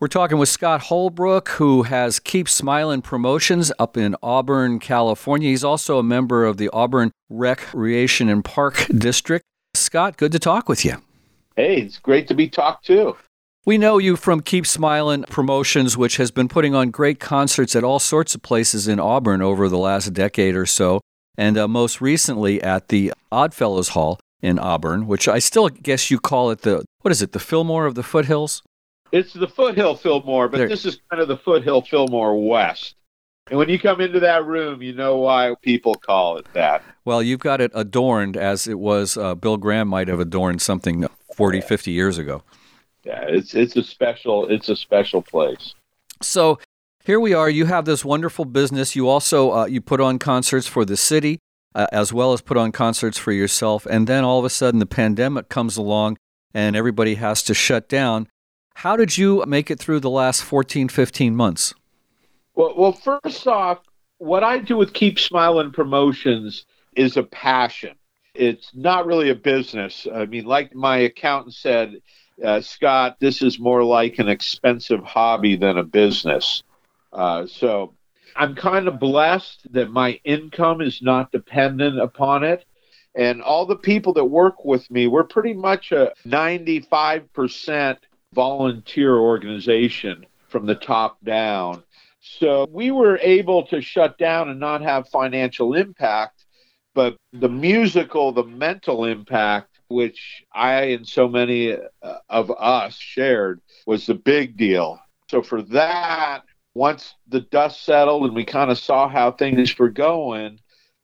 We're talking with Scott Holbrook, who has Keep Smiling Promotions up in Auburn, California. He's also a member of the Auburn Recreation and Park District. Scott, good to talk with you. Hey, it's great to be talked to. We know you from Keep Smiling Promotions, which has been putting on great concerts at all sorts of places in Auburn over the last decade or so, and uh, most recently at the Oddfellows Hall in Auburn, which I still guess you call it the, what is it, the Fillmore of the Foothills? It's the Foothill Fillmore, but there. this is kind of the Foothill Fillmore West. And when you come into that room, you know why people call it that. Well, you've got it adorned as it was uh, Bill Graham might have adorned something 40, 50 years ago. Yeah, it's it's a special it's a special place. So here we are. You have this wonderful business. You also uh, you put on concerts for the city uh, as well as put on concerts for yourself. And then all of a sudden, the pandemic comes along, and everybody has to shut down. How did you make it through the last 14, 15 months? Well, well, first off, what I do with Keep Smiling Promotions is a passion. It's not really a business. I mean, like my accountant said, uh, Scott, this is more like an expensive hobby than a business. Uh, so I'm kind of blessed that my income is not dependent upon it. And all the people that work with me, we're pretty much a 95% volunteer organization from the top down. So we were able to shut down and not have financial impact, but the musical, the mental impact, which I and so many uh, of us shared, was the big deal. So for that, once the dust settled and we kind of saw how things were going,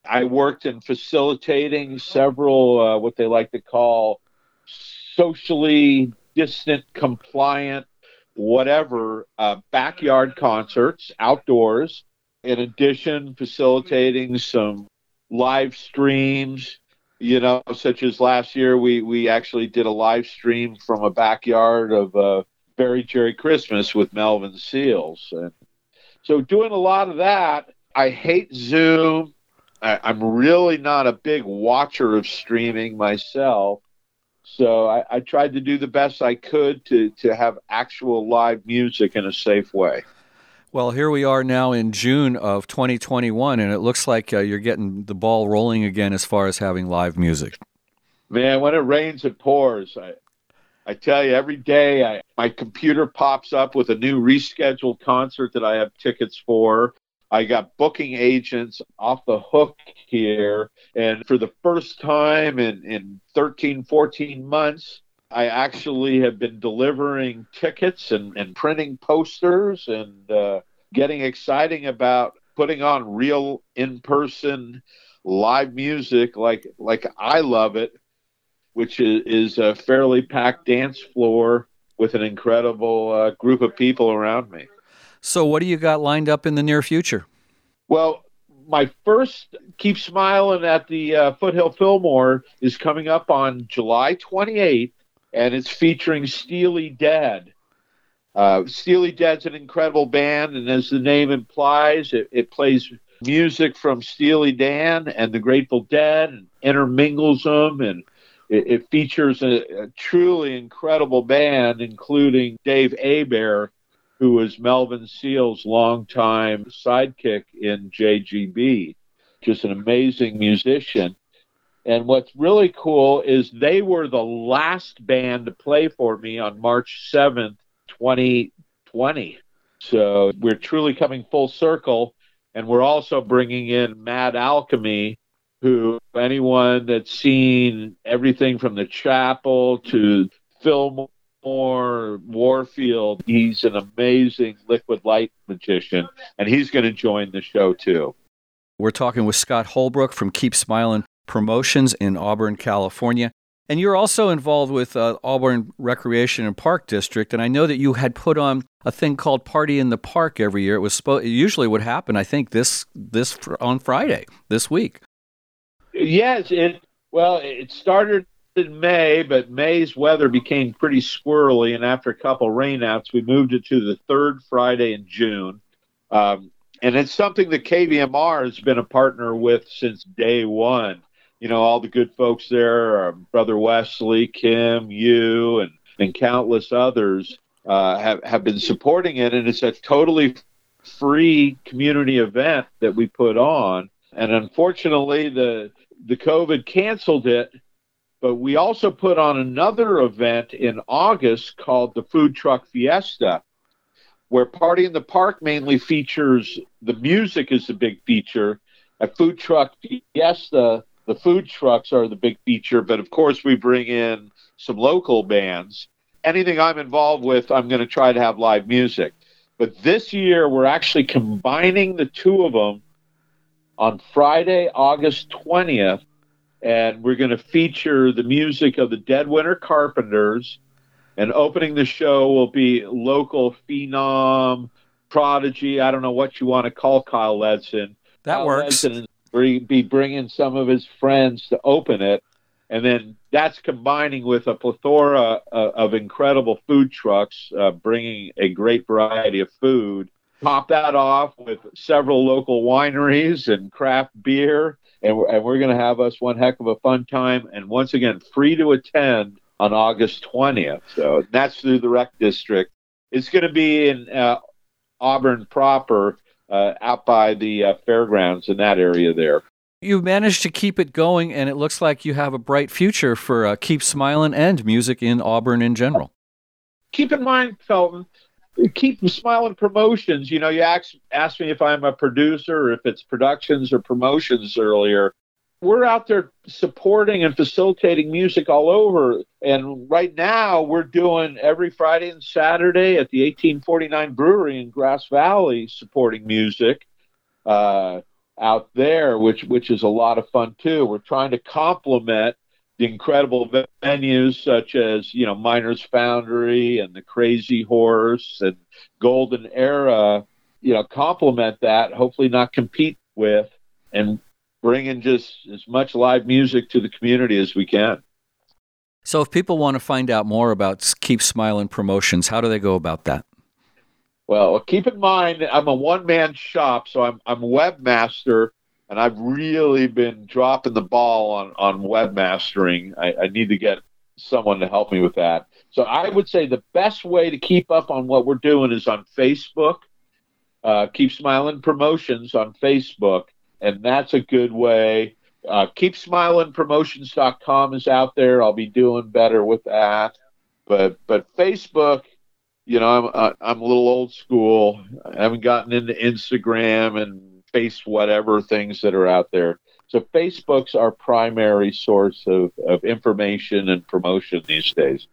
I worked in facilitating several uh, what they like to call socially distant, compliant, whatever uh, backyard concerts outdoors. In addition, facilitating some live streams. You know, such as last year, we we actually did a live stream from a backyard of uh, Very Jerry Christmas with Melvin Seals, and so doing a lot of that. I hate Zoom. I, I'm really not a big watcher of streaming myself. So I, I, tried to do the best I could to, to have actual live music in a safe way. Well, here we are now in June of 2021, and it looks like uh, you're getting the ball rolling again as far as having live music. Man, when it rains, it pours. I, I tell you, every day I, my computer pops up with a new rescheduled concert that I have tickets for. I got booking agents off the hook here. And for the first time in, in 13, 14 months, I actually have been delivering tickets and, and printing posters and uh, getting exciting about putting on real in person live music like like I love it which is, is a fairly packed dance floor with an incredible uh, group of people around me. So, what do you got lined up in the near future? Well, my first Keep Smiling at the uh, Foothill Fillmore is coming up on July 28th, and it's featuring Steely Dead. Uh, Steely Dead's an incredible band, and as the name implies, it, it plays music from Steely Dan and the Grateful Dead and intermingles them and it, it features a, a, truly incredible band, including Dave Hebert, who was Melvin Seals' longtime sidekick in JGB, just an amazing musician. And what's really cool is they were the last band to play for me on March 7th, 2020. So we're truly coming full circle. And we're also bringing in Mad Alchemy, who anyone that's seen everything from the chapel to Fillmore, Warfield, he's an amazing liquid light magician, and he's going to join the show too. We're talking with Scott Holbrook from Keep Smiling Promotions in Auburn, California. And you're also involved with uh, Auburn Recreation and Park District, and I know that you had put on a thing called Party in the Park every year. It was spo- it usually would happen, I think, this this on Friday this week. Yes, it well, it started in May, but May's weather became pretty squirrely, and after a couple rainouts, we moved it to the third Friday in June. Um, and it's something that KVMR has been a partner with since day one. You know, all the good folks there, Brother Wesley, Kim, you, and and countless others. uh, have have been supporting it, and it's a totally free community event that we put on. And unfortunately, the the COVID canceled it, but we also put on another event in August called the Food Truck Fiesta, where Party in the Park mainly features the music is the big feature. At Food Truck Fiesta, the food trucks are the big feature, but of course we bring in some local bands. Anything I'm involved with, I'm going to try to have live music. But this year, we're actually combining the two of them on Friday, August 20th, and we're going to feature the music of the Dead Winter Carpenters. And opening the show will be local phenom, prodigy. I don't know what you want to call Kyle Ledson. That Kyle works. Ledson be bringing some of his friends to open it. And then that's combining with a plethora of incredible food trucks, uh, bringing a great variety of food. Top that off with several local wineries and craft beer. And we're, and we're going to have us one heck of a fun time. And once again, free to attend on August 20th. So that's through the rec district. It's going to be in uh, Auburn proper, uh, out by the uh, fairgrounds in that area there. You've managed to keep it going, and it looks like you have a bright future for uh, Keep Smiling and music in Auburn in general. Keep in mind, Felton, Keep Smiling Promotions. You know, you asked, me if I'm a producer or if it's productions or promotions earlier. We're out there supporting and facilitating music all over. And right now, we're doing every Friday and Saturday at the 1849 Brewery in Grass Valley supporting music. Uh, out there, which which is a lot of fun too. We're trying to complement the incredible venues such as you know Miners Foundry and the Crazy Horse and Golden Era. You know, complement that. Hopefully, not compete with, and bring in just as much live music to the community as we can. So, if people want to find out more about Keep Smiling Promotions, how do they go about that? Well, keep in mind, I'm a one man shop, so I'm, I'm webmaster, and I've really been dropping the ball on, on webmastering. I, I need to get someone to help me with that. So I would say the best way to keep up on what we're doing is on Facebook. Uh, keep Smiling Promotions on Facebook, and that's a good way. Uh, KeepSmilingPromotions.com is out there. I'll be doing better with that. But but Facebook, you know, I'm I'm a little old school. I haven't gotten into Instagram and face whatever things that are out there. So Facebook's our primary source of, of information and promotion these days.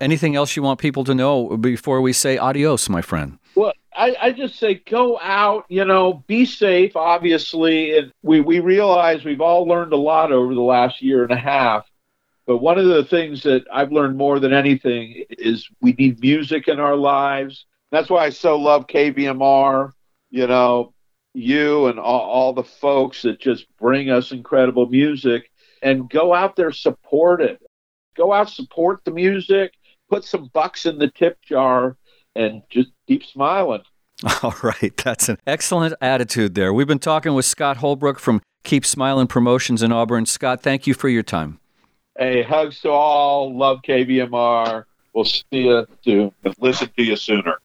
Anything else you want people to know before we say adios, my friend? Well, I, I just say go out, you know, be safe, obviously. And we, we realize we've all learned a lot over the last year and a half. But one of the things that I've learned more than anything is we need music in our lives. That's why I so love KVMR, you know, you and all, all the folks that just bring us incredible music and go out there, support it. Go out, support the music, put some bucks in the tip jar, and just keep smiling. All right. That's an excellent attitude there. We've been talking with Scott Holbrook from Keep Smiling Promotions in Auburn. Scott, thank you for your time. Hey, hugs to all. Love KVMR. We'll see you soon. Listen to you sooner.